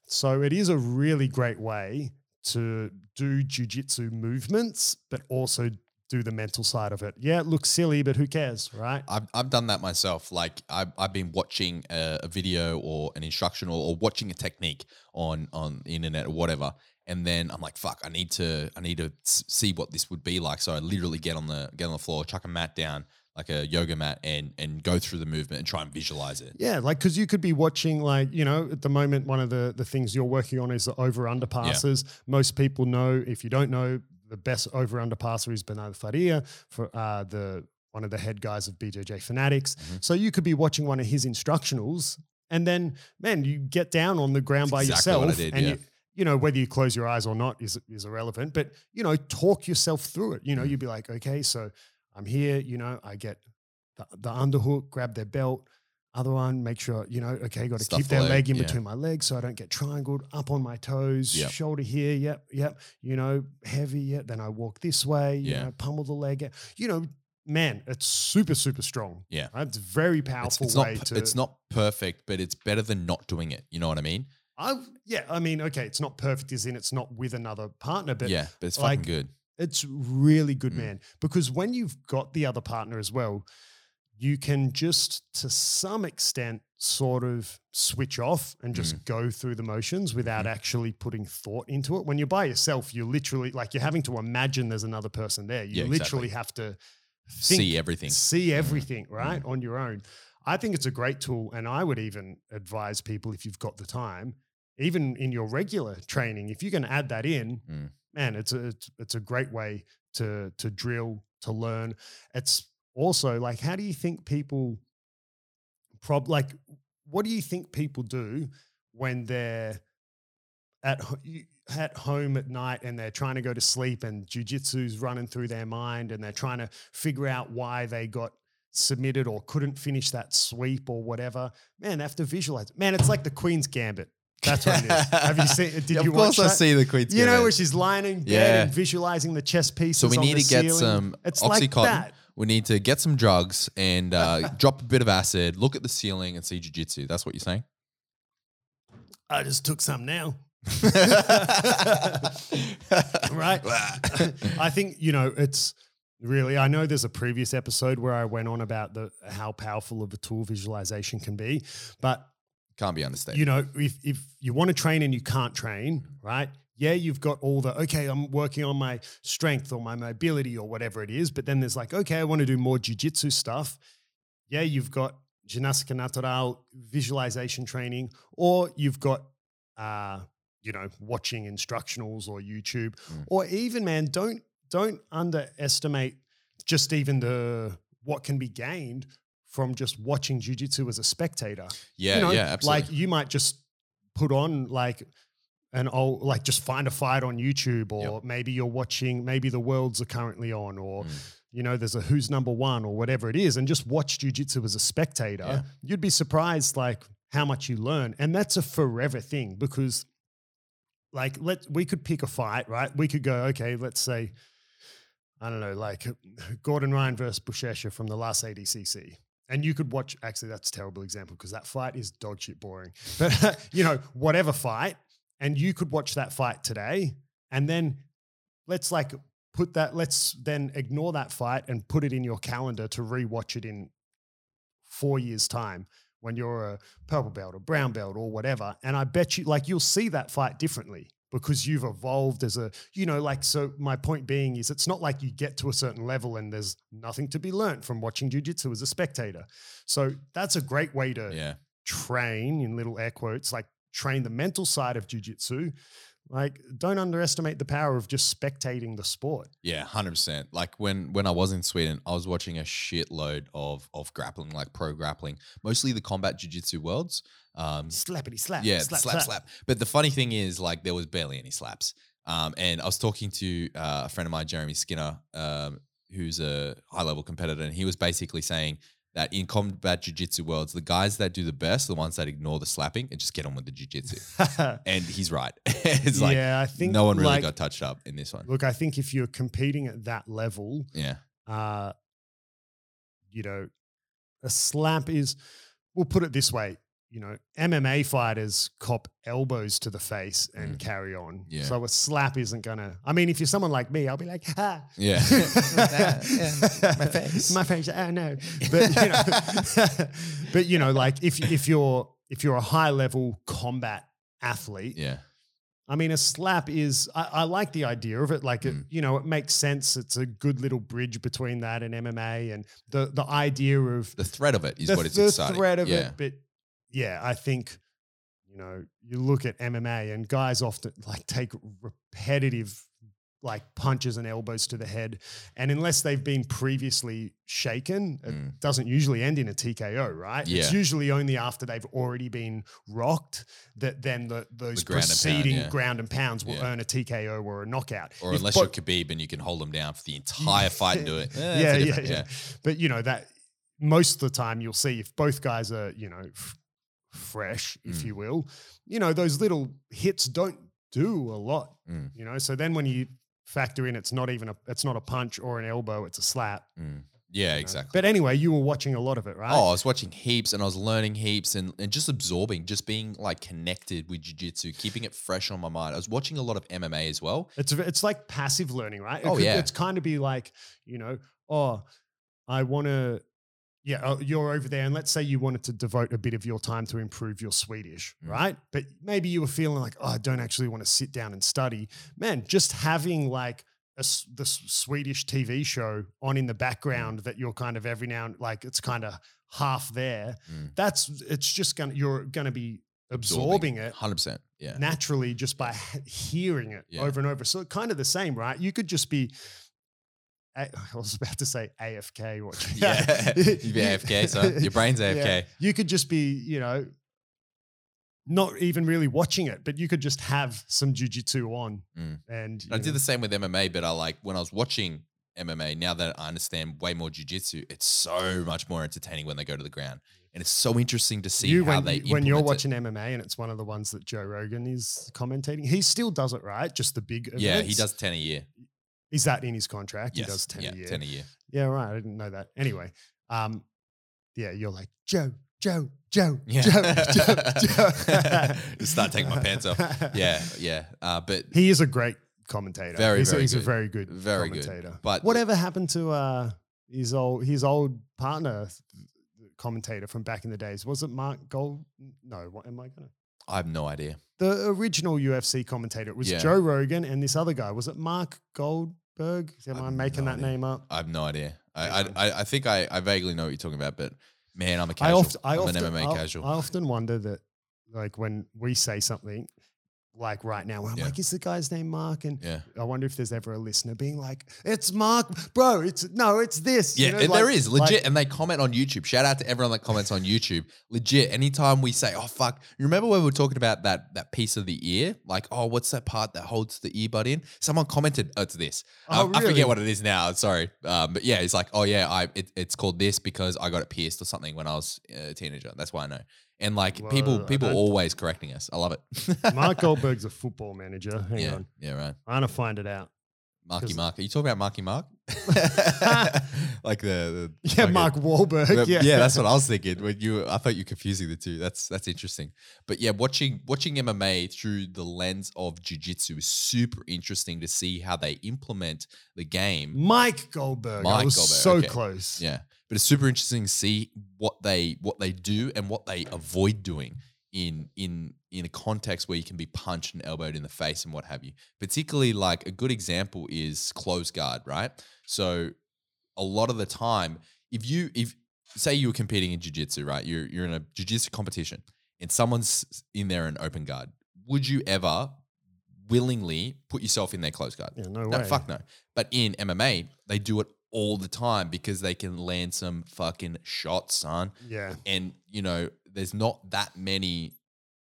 So it is a really great way to do jujitsu movements but also do the mental side of it yeah it looks silly but who cares right I've, I've done that myself. Like I've, I've been watching a, a video or an instructional or watching a technique on on the internet or whatever, and then I'm like, fuck, I need to I need to see what this would be like. So I literally get on the get on the floor, chuck a mat down like a yoga mat, and and go through the movement and try and visualize it. Yeah, like because you could be watching, like you know, at the moment, one of the the things you're working on is the over under passes. Most people know. If you don't know, the best over under passer is Bernardo Faria for uh, the one of the head guys of BJJ Fanatics. Mhm. So you could be watching one of his instructionals and then man, you get down on the ground That's by exactly yourself, did, and yeah. you you know whether you close your eyes or not is is irrelevant, but you know talk yourself through it. You know, Mm. you'd be like, okay, so I'm here. You know, I get the, the underhook, grab their belt. Other one, make sure you know. Okay, got to Stuff keep the their leg, leg in yeah. between my legs so I don't get triangled. Up on my toes, Yep. shoulder here. Yep, yep. You know, heavy. Yeah. Then I walk this way. You Yeah. know, pummel the leg. You know, man, it's super super strong. Yeah. it's a very It's, powerful it's way not to. it's not perfect, but it's better than not doing it. You know what I mean? I yeah. I mean, okay, it's not perfect as in it's not with another partner, but yeah, but it's like, fucking good. It's really good, Mm. man. Because when you've got the other partner as well, you can just to some extent sort of switch off and just Mm. go through the motions without Mm-hmm. actually putting thought into it. When you're by yourself, you're literally like you're having to imagine there's another person there. You Yeah, literally exactly. have to think, See everything. see everything, right? On your own. I think it's a great tool. And I would even advise people if you've got the time, even in your regular training, if you can add that in, Mm. man, it's a it's, it's a great way to to drill, to learn. It's also like, how do you think people prob like what do you think people do when they're at at home at night and they're trying to go to sleep and jujitsu's running through their mind and they're trying to figure out why they got submitted or couldn't finish that sweep or whatever. Man, they have to visualize. it. Man, it's like the Queen's Gambit. That's what it is. Have you seen? Did Yeah, you of course watch I see the Queen's You know, where she's lying in bed Yeah. and visualizing the chess pieces. So we on need the to get ceiling. some It's like oxycontin. that. We need to get some drugs and uh, drop a bit of acid, look at the ceiling, and see jujitsu. That's what you're saying. I just took some now. right? I think you know it's really. I know there's a previous episode where I went on about the how powerful of a tool visualization can be, but Can't be understated. you know, if if you want to train and you can't train, right? Yeah, you've got all the okay, I'm working on my strength or my mobility or whatever it is, but then there's like, okay, I want to do more jujitsu stuff. Yeah, you've got ginástica natural visualization training, or you've got uh, you know, watching instructionals or YouTube, Mm. or even man, don't don't underestimate just even the what can be gained from just watching jujitsu as a spectator yeah, you know, yeah, absolutely. Like you might just put on like an old, like just find a fight on YouTube, or maybe you're watching, maybe the worlds are currently on, or Mm. you know, there's a who's number one or whatever it is, and just watch jujitsu as a spectator. Yeah. You'd be surprised like how much you learn, and that's a forever thing because, like, let we could pick a fight, right? We could go, okay, let's say. I don't know, like Gordon Ryan versus Buchecha from the last ADCC. And you could watch, actually, that's a terrible example because that fight is dog shit boring. But, you know, whatever fight, and you could watch that fight today. And then let's like put that, let's then ignore that fight and put it in your calendar to rewatch it in four years' time when you're a purple belt or brown belt or whatever. And I bet you, like, you'll see that fight differently because you've evolved as a, you know, like, so my point being is it's not like you get to a certain level and there's nothing to be learnt from watching jujitsu as a spectator. So that's a great way to yeah, train, in little air quotes, like train the mental side of jujitsu. Like, don't underestimate the power of just spectating the sport. yeah, hundred percent. Like when when I was in Sweden, I was watching a shitload of of grappling, like pro grappling, mostly the combat jujitsu worlds. Um, Slappity slap. yeah, slap, slap, slap, But the funny thing is, like, there was barely any slaps. Um, and I was talking to uh, a friend of mine, Jeremy Skinner, um, who's a high level competitor, and he was basically saying that in combat jiu-jitsu worlds, the guys that do the best, are the ones that ignore the slapping and just get on with the jiu-jitsu. and he's right. it's like yeah, I think no one really like, got touched up in this one. Look, I think if you're competing at that level, Yeah, uh, you know, a slap is, we'll put it this way, you know, MMA fighters cop elbows to the face and Mm. carry on. Yeah. So a slap isn't gonna. I mean, if you're someone like me, I'll be like, ha. yeah, Yeah, my face. my face. Oh no, but you know, but you know, like if if you're if you're a high level combat athlete, yeah, I mean, a slap is, I, I like the idea of it. Like, it, Mm. you know, it makes sense. It's a good little bridge between that and MMA and the, the idea of the threat of it is the, what it's the exciting. threat of yeah. it. But yeah, I think, you know, you look at MMA and guys often like take repetitive like punches and elbows to the head. And unless they've been previously shaken, it Mm. doesn't usually end in a TKO, right? It's usually only after they've already been rocked that then the, those ground and pound, preceding yeah. ground and pounds will Yeah. earn a TKO or a knockout. Or If unless bo- you're Khabib and you can hold them down for the entire fight and do it. Eh, yeah, it's yeah, yeah, But you know that most of the time you'll see if both guys are you know f- fresh, if Mm. you will, you know those little hits don't do a lot. Mm. You know, so then when you factor in, it's not even a it's not a punch or an elbow, it's a slap. Mm. Yeah, you know. exactly. But anyway, you were watching a lot of it, right? Oh, I was watching heaps and I was learning heaps and, and just absorbing, just being like connected with jiu-jitsu, keeping it fresh on my mind. I was watching a lot of MMA as well. It's it's like passive learning, right? It Oh, yeah. It's kind of be like, you know, oh, I want to, yeah, oh, you're over there, and let's say you wanted to devote a bit of your time to improve your Swedish, Mm. right? But maybe you were feeling like, oh, I don't actually want to sit down and study. Man, just having like a, the Swedish TV show on in the background that you're kind of every now and like it's kind of half there. Mm. That's it's just gonna you're gonna be absorbing it 100%. Yeah. naturally just by hearing it Yeah. over and over. So kind of the same, right? You could just be. I was about to say AFK watching. Yeah. you be AFK, so your brain's AFK. Yeah. You could just be, you know, not even really watching it, but you could just have some jujitsu on. Mm. And I you did the same with MMA, but I like when I was watching MMA, now that I understand way more jiu-jitsu, it's so much more entertaining when they go to the ground. And it's so interesting to see you how when, they when you're implement it. watching MMA and it's one of the ones that Joe Rogan is commentating. He still does it, right? Just the big events. Yeah, he does 10 a year. Is that in his contract? Yes. He does 10 yeah, a year. 10 a year. Yeah, right. I didn't know that. Anyway, um, yeah, you're like Joe, Joe, Joe, Yeah. Joe, Joe, Joe. Start taking my pants off. Yeah, yeah. Uh, but he is a great commentator. Very, he's, a- very he's a good. very good, Very good. commentator. But- whatever happened to uh, his old his old partner commentator from back in the days? Was it Mark Gold? No, what am I gonna? I have no idea. The original UFC commentator it was Yeah. Joe Rogan and this other guy. Was it Mark Goldberg? Am I I making no that idea. name up? I have no idea. I I, I, I think I, I vaguely know what you're talking about, but man, I'm a casual. oft, I I'm often, an MMA I- casual. I often wonder that, like when we say something, like right now, where I'm Yeah. like, is the guy's name Mark? And yeah. I wonder if there's ever a listener being like, it's Mark, bro. It's no, it's this. you Yeah, know, like- there is legit, like- and they comment on YouTube. Shout out to everyone that comments on YouTube. Legit, anytime we say, "Oh fuck," you remember when we were talking about that that piece of the ear? Like, oh, what's that part that holds the earbud in? Someone commented, "Oh, it's this." I- Oh, I, really? forget what it is now. Sorry, um, but yeah, it's like, oh yeah, I it, it's called this because I got it pierced or something when I was a teenager. That's why I know. And like people, people always correcting us. I love it. Mark Goldberg's a football manager. Hang yeah, on, yeah, right. I'm gonna find it out. Marky Mark. Are you talking about Marky Mark? like the, the Yeah, Mark Wahlberg. yeah, Yeah, that's what I was thinking. When you, I thought you were confusing the two. That's that's interesting. But yeah, watching watching MMA through the lens of jiu-jitsu is super interesting to see how they implement the game. Mike Goldberg. Mike was Goldberg, so okay. close. Yeah, but it's super interesting to see what they what they do and what they avoid doing in in in a context where you can be punched and elbowed in the face and what have you. Particularly like a good example is close guard, right? So a lot of the time, if you if say you were competing in jiu-jitsu, right? You're you're in a jiu-jitsu competition and someone's in there in open guard, would you ever willingly put yourself in their close guard? Yeah, no No, way. fuck no. But in MMA, they do it all the time because they can land some fucking shots, son. Yeah, And, you know, there's not that many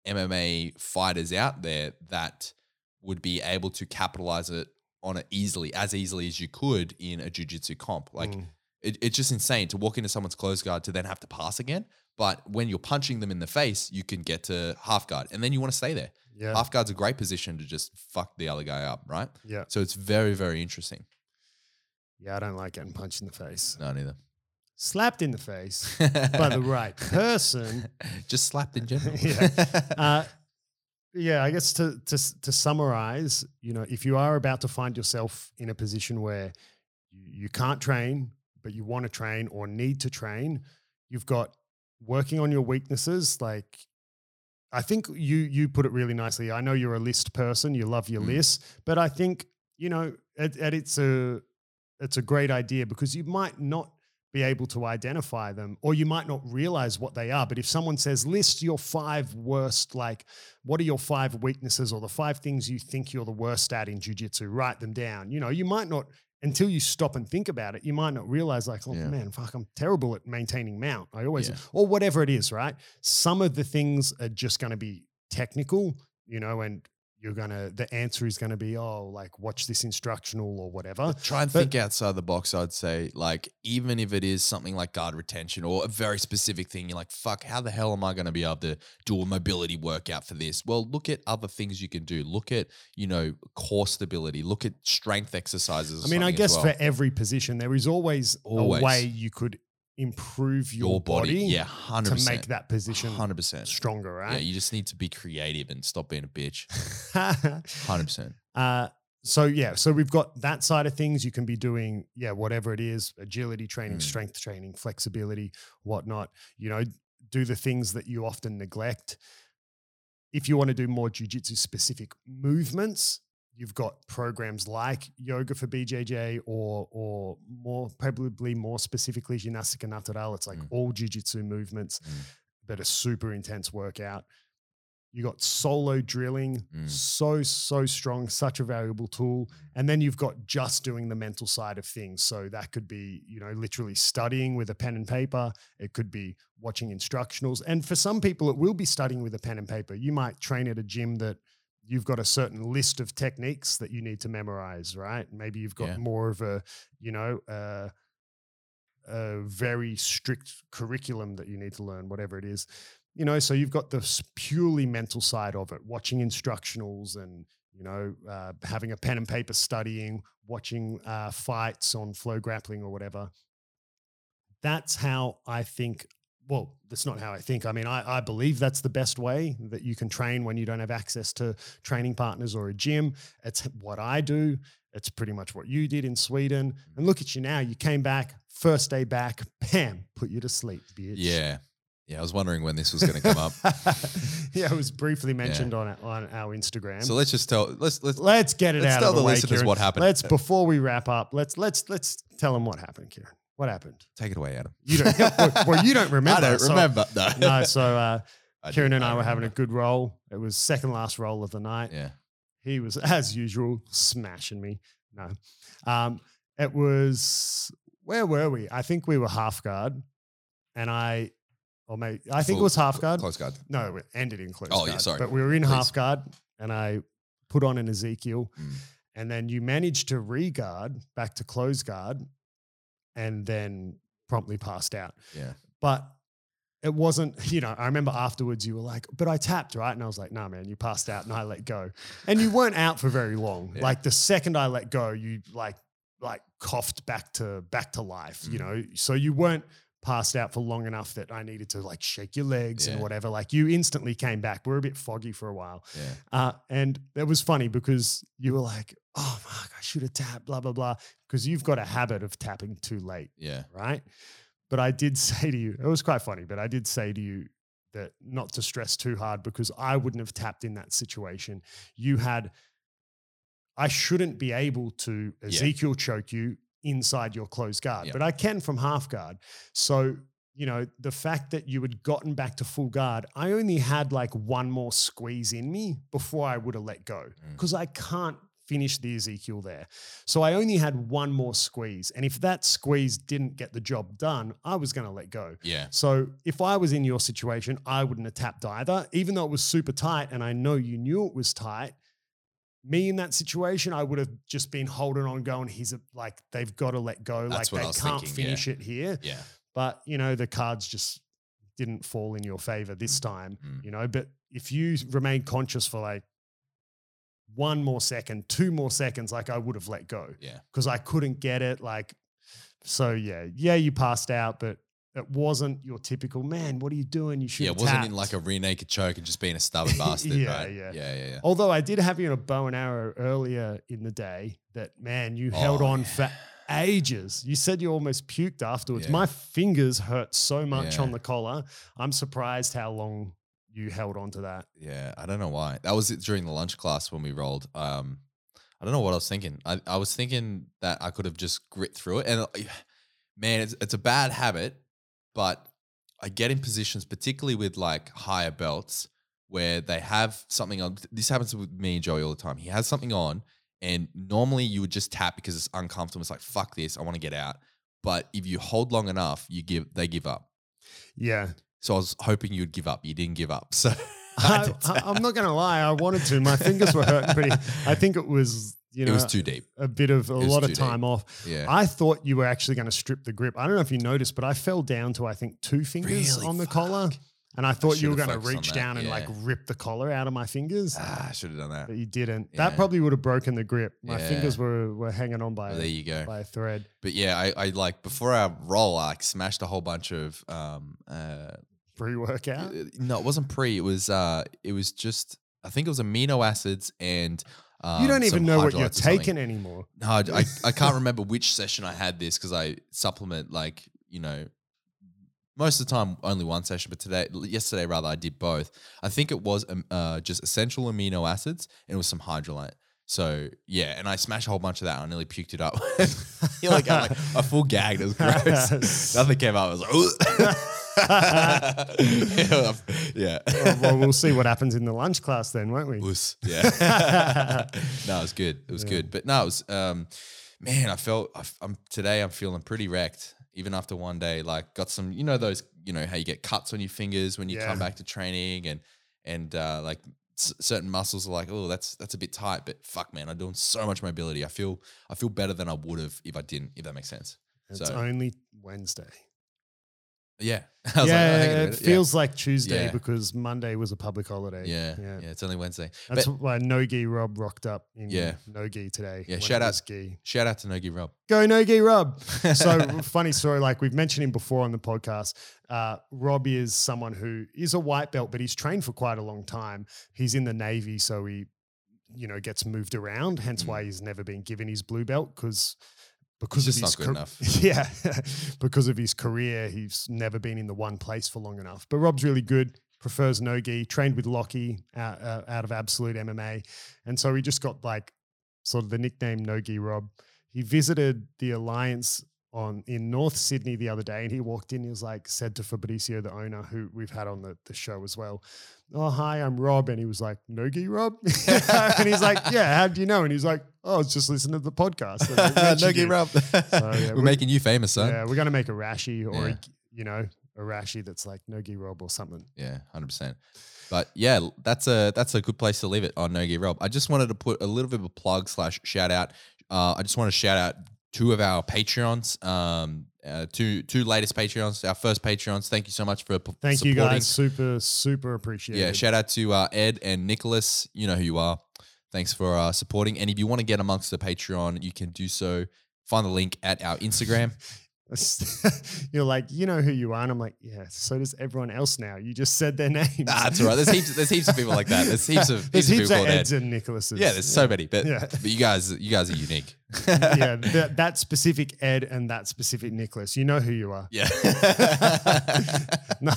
MMA fighters out there that would be able to capitalize it on it easily, as easily as you could in a jiu-jitsu comp. Like Mm. it, it's just insane to walk into someone's close guard to then have to pass again. But when you're punching them in the face, you can get to half guard and then you want to stay there. yeah, Half guard's a great position to just fuck the other guy up, right? yeah, So it's very, very interesting. yeah. I don't like getting punched in the face. No, neither. Slapped in the face by the right person. Just slapped in general. Yeah. Uh, yeah, I guess to to to summarize, you know, if you are about to find yourself in a position where you, you can't train, but you want to train or need to train, you've got working on your weaknesses. Like, I think you you put it really nicely. I know you're a list person; you love your Mm. list, but I think you know, and, and it's a it's a great idea because you might not be able to identify them, or you might not realize what they are. But if someone says, list your five worst, like, what are your five weaknesses or the five things you think you're the worst at in jujitsu, write them down. You know, you might not, until you stop and think about it, you might not realize, like, oh Yeah. man, fuck, I'm terrible at maintaining mount. I always, Yeah. or whatever it is, right? Some of the things are just going to be technical, you know, and you're to, the answer is to be, oh, like, watch this instructional or whatever. Try and But- think outside the box, I'd say. Like, even if it is something like guard retention or a very specific thing, you're like, fuck, how the hell am I to be able to do a mobility workout for this? Well, look at other things you can do. Look at, you know, core stability. Look at strength exercises. I mean, I guess well. for every position, there is always, Always. a way you could improve your, your body, body, yeah, 100%. to make that position 100%. stronger, right? Yeah, you just need to be creative and stop being a bitch. 100%. uh, so yeah, so we've got that side of things. You can be doing yeah, whatever it is, agility training, Mm. strength training, flexibility, whatnot. You know, do the things that you often neglect. If you want to do more jujitsu specific movements, you've got programs like yoga for BJJ or or more probably more specifically ginástica natural. It's like Mm. all jujitsu movements, Mm. but a super intense workout. You got solo drilling, Mm. so so strong, such a valuable tool. And then you've got just doing the mental side of things. So that could be, you know, literally studying with a pen and paper. It could be watching instructionals. And for some people, it will be studying with a pen and paper. You might train at a gym that you've got a certain list of techniques that you need to memorize, right? Maybe you've got Yeah. more of a, you know, uh, a very strict curriculum that you need to learn, whatever it is. You know, so you've got the purely mental side of it, watching instructionals and, you know, uh, having a pen and paper studying, watching uh, fights on flow grappling or whatever. That's how I think. Well, that's not how I think. I mean, I, I believe that's the best way that you can train when you don't have access to training partners or a gym. It's what I do. It's pretty much what you did in Sweden. And look at you now. You came back, first day back, bam, put you to sleep, bitch. Yeah. Yeah. I was wondering when this was going to come up. yeah, it was briefly mentioned on our- on our Instagram. So let's just tell, let's, let's, let's get it let's out tell of the, the way, listeners Kieran. what happened. Let's uh, before we wrap up. Let's let's let's tell them what happened, Kieran. What happened? take it away, Adam. You don't. well, you don't remember. I don't so- remember. No. no, so uh, I Kieran and I, were having a good roll. It was second last roll of the night. Yeah. He was, as usual, smashing me. No. Um, it was, where were we? I think we were half guard. And I, or maybe, I think it was half guard. Close guard. No, it ended in close Oh, yeah, guard. sorry. But we were in Please. half guard and I put on an Ezekiel. Mm. And then you managed to re-guard back to close guard and then promptly passed out. Yeah. But it wasn't, you know, I remember afterwards you were like, but I tapped, right? And I was like, nah, man, you passed out and I let go. And you weren't out for very long. Yeah. Like the second I let go, you like, like coughed back to back to life, you Mhm. know. So you weren't passed out for long enough that I needed to like shake your legs and whatever. Like you instantly came back. We were a bit foggy for a while. Yeah. Uh, and it was funny because you were like, oh, fuck, I should have tapped, blah, blah, blah. Because you've got a habit of tapping too late, Yeah. right? But I did say to you, it was quite funny, but I did say to you that not to stress too hard because I wouldn't have tapped in that situation. You had, I shouldn't be able to Yeah. Ezekiel choke you inside your closed guard, Yeah. but I can from half guard. So, you know, the fact that you had gotten back to full guard, I only had like one more squeeze in me before I would have let go Mm. because I can't finish the Ezekiel there. So I only had one more squeeze. And if that squeeze didn't get the job done, I was going to let go. Yeah. So if I was in your situation, I wouldn't have tapped either, even though it was super tight and I know you knew it was tight. Me in that situation, I would have just been holding on, going, he's a, like, they've got to let go. That's like, they can't thinking, yeah. finish it here. Yeah. But, you know, the cards just didn't fall in your favor this time, Mm. you know. But if you remain conscious for like one more second, two more seconds, like I would have let go Yeah. because I couldn't get it. Like, so yeah, yeah, you passed out, but it wasn't your typical man. What are you doing? You should. Yeah. It wasn't in like a rear naked choke and just being a stubborn bastard. Yeah, right? yeah. Yeah. Yeah. Yeah. Although I did have you in a bow and arrow earlier in the day. That man, you held Oh, on yeah. for ages. You said you almost puked afterwards. Yeah. My fingers hurt so much on the collar. I'm surprised how long you held on to that. Yeah, I don't know why. That was it during the lunch class when we rolled. Um, I don't know what I was thinking. I, I was thinking that I could have just grit through it, and uh, man, it's, it's a bad habit, but I get in positions, particularly with like higher belts, where they have something on. This happens with me and Joey all the time. He has something on, and normally you would just tap because it's uncomfortable. It's like fuck this, I want to get out. But if you hold long enough, you give they give up. Yeah. So I was hoping you'd give up. You didn't give up. So I I, did I, I'm not going to lie. I wanted to. My fingers were hurting pretty. I think it was, you know, it was too deep. a bit of a lot of deep. time off. Yeah. I thought you were actually going to strip the grip. I don't know if you noticed, but I fell down to I think two fingers Really? on the Fuck. collar, and I thought you were going to reach down and like rip the collar out of my fingers, ah, I should have done that. but you didn't. Yeah. That probably would have broken the grip. My Yeah. fingers were were hanging on by there you go. by a thread. But yeah, I, I like before our roll, I like smashed a whole bunch of um uh Pre workout. Uh, No, it wasn't pre. It was uh it was just I think it was amino acids and um, you don't even know what you're Hydralytes or something. taking anymore. No, I, I, I can't remember which session I had this because I supplement like you know most of the time only one session, but today yesterday rather I did both. I think it was um, uh, just essential amino acids and it was some Hydralyte. So yeah, and I smashed a whole bunch of that. I nearly puked it up. You're like, I'm like I full gagged. It was gross. Nothing came out. I was like, yeah. Oh, well, we'll see what happens in the lunch class then, won't we? Wuss. Yeah. no, it was good. It was Yeah. good. But no, it was um man, I felt I, am today I'm feeling pretty wrecked. Even after one day, like got some, you know, those, you know, how you get cuts on your fingers when you Yeah. come back to training and and uh like s- certain muscles are like, oh, that's that's a bit tight, but fuck man, I'm doing so much mobility. I feel I feel better than I would have if I didn't, if that makes sense. It's So- only Wednesday. Yeah. I was like, oh, yeah, on a it minute. Yeah. feels like Tuesday Yeah. because Monday was a public holiday. yeah, yeah, yeah it's only Wednesday. That's But why Nogi Rob rocked up in Yeah. Nogi today. Yeah, shout out- Gi. shout out to Nogi Rob. Go Nogi Rob. so funny story, like we've mentioned him before on the podcast. Uh, Rob is someone who is a white belt, but he's trained for quite a long time. He's in the Navy, so he, you know, gets moved around. Hence Mm. why he's never been given his blue belt because because He's of his not good car- Yeah, because of his career, he's never been in the one place for long enough. But Rob's really good. Prefers Nogi. Trained with Lockie out, uh, out of Absolute MMA, and so he just got like sort of the nickname Nogi Rob. He visited the Alliance on in North Sydney the other day, and he walked in. He was like, said to Fabrizio, the owner, who we've had on the, the show as well, "Oh hi, I'm Rob," and he was like, "Nogi Rob," and he's like, "Yeah, how do you know?" And he's like, "Oh, I was just listening to the podcast." And I mentioned Nogi you." Rob. yeah, We're we- making you famous, son. Yeah, we're gonna make a rashi or Yeah. a, you know a rashi that's like Nogi Rob or something. Yeah, hundred percent. But yeah, that's a that's a good place to leave it on Nogi Rob. I just wanted to put a little bit of a plug slash shout out. Uh, I just want to shout out two of our Patreons, um, uh, two two latest Patreons, our first Patreons. Thank you so much for p- Thank you supporting. guys, super super appreciated. Yeah, shout out to uh, Ed and Nicholas. You know who you are. Thanks for uh, supporting. And if you want to get amongst the Patreon, you can do so. Find the link at our Instagram. You're like, you know who you are, and I'm like, yeah. So does everyone else now. You just said their names. Ah, that's all right. There's heaps. There's heaps of people like that. There's heaps of There's heaps, heaps of of people called Eds Ed. and Nicholases. Yeah, there's so many, but Yeah. but you guys, you guys are unique. yeah, that, that specific Ed and that specific Nicholas. You know who you are. yeah. No,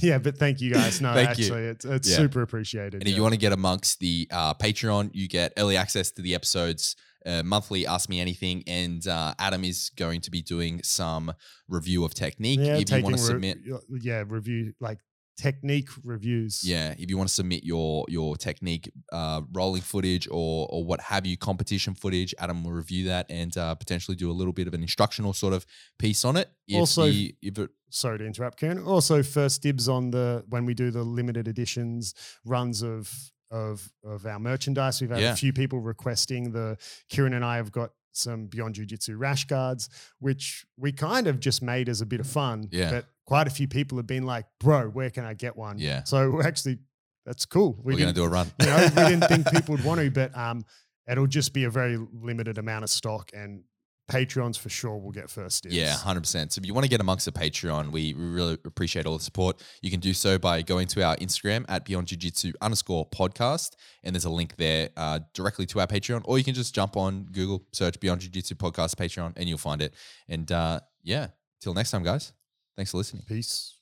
yeah, but thank you guys. No, Thank you. actually, it's, it's Yeah. super appreciated. And if you want to get amongst the uh, Patreon, you get early access to the episodes, uh, monthly Ask Me Anything, and uh, Adam is going to be doing some review of technique. yeah, if you want to re- submit, yeah, review like technique reviews. yeah, if you want to submit your your technique uh, rolling footage or or what have you, competition footage, Adam will review that and uh, potentially do a little bit of an instructional sort of piece on it. If Also- the- if it, sorry to interrupt, Kieran. Also, first dibs on the when we do the limited editions runs of of of our merchandise. We've had Yeah. a few people requesting the. Kieran and I have got some Beyond Jiu Jitsu rash guards, which we kind of just made as a bit of fun. Yeah. But quite a few people have been like, "Bro, where can I get one?" Yeah. So we're actually, that's cool. we're going to do a run. you know, we didn't think people would want to, but um, it'll just be a very limited amount of stock, and Patreons for sure will get first dibs. Yeah, hundred percent. So if you want to get amongst the Patreon, we we really appreciate all the support. You can do so by going to our Instagram at Beyond Jiu Jitsu underscore podcast, and there's a link there uh, directly to our Patreon, or you can just jump on Google, search Beyond Jiu Jitsu podcast Patreon, and you'll find it. And uh, yeah, till next time, guys. Thanks for listening. Peace.